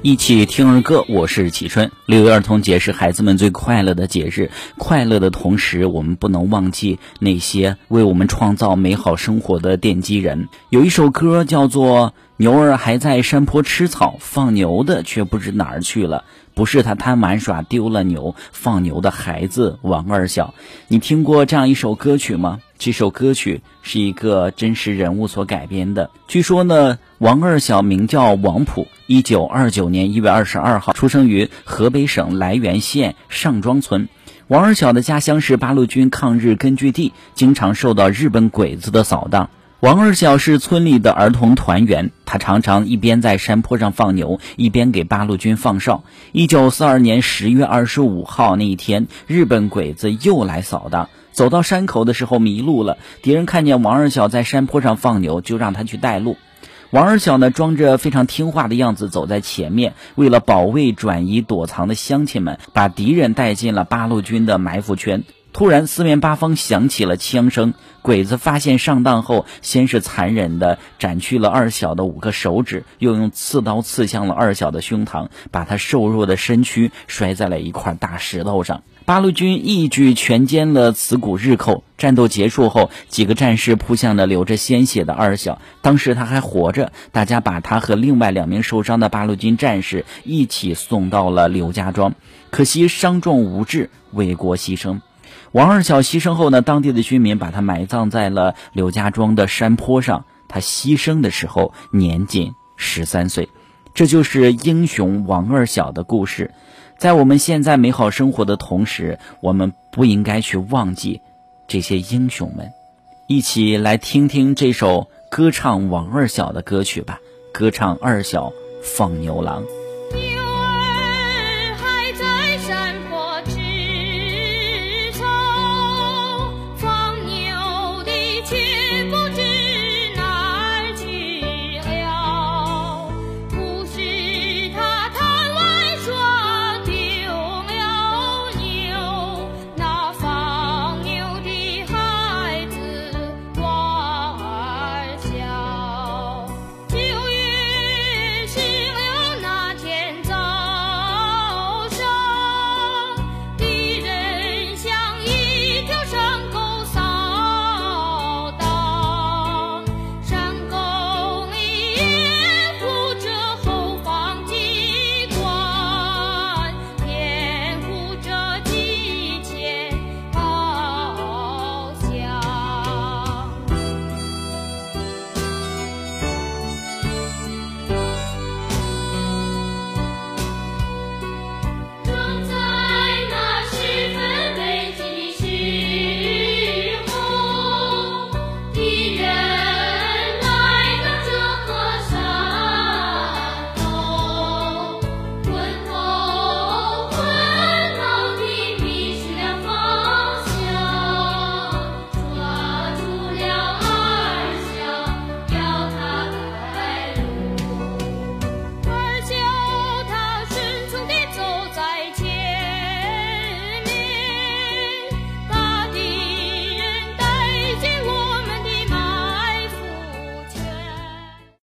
一起听儿歌，我是启春。六一儿童节是孩子们最快乐的节日，快乐的同时，我们不能忘记那些为我们创造美好生活的奠基人。有一首歌叫做《牛儿还在山坡吃草》，放牛的却不知哪儿去了。不是他贪玩耍丢了牛，放牛的孩子王二小。你听过这样一首歌曲吗？这首歌曲是一个真实人物所改编的。据说呢，王二小名叫王普，一九二九年一月二十二号出生于河北省涞源县上庄村。王二小的家乡是八路军抗日根据地，经常受到日本鬼子的扫荡。王二小是村里的儿童团员，他常常一边在山坡上放牛，一边给八路军放哨。一九四二年十月二十五号那一天，日本鬼子又来扫荡，走到山口的时候迷路了。敌人看见王二小在山坡上放牛，就让他去带路。王二小呢，装着非常听话的样子走在前面，为了保卫转移躲藏的乡亲们，把敌人带进了八路军的埋伏圈。突然，四面八方响起了枪声。鬼子发现上当后，先是残忍地斩去了二小的五个手指，又用刺刀刺向了二小的胸膛，把他瘦弱的身躯摔在了一块大石头上。八路军一举全歼了此股日寇。战斗结束后，几个战士扑向了流着鲜血的二小。当时他还活着，大家把他和另外两名受伤的八路军战士一起送到了刘家庄。可惜伤重无治，为国牺牲。王二小牺牲后呢，当地的居民把他埋葬在了刘家庄的山坡上。他牺牲的时候年仅十三岁，这就是英雄王二小的故事。在我们现在美好生活的同时，我们不应该去忘记这些英雄们。一起来听听这首歌唱王二小的歌曲吧，歌唱二小放牛郎。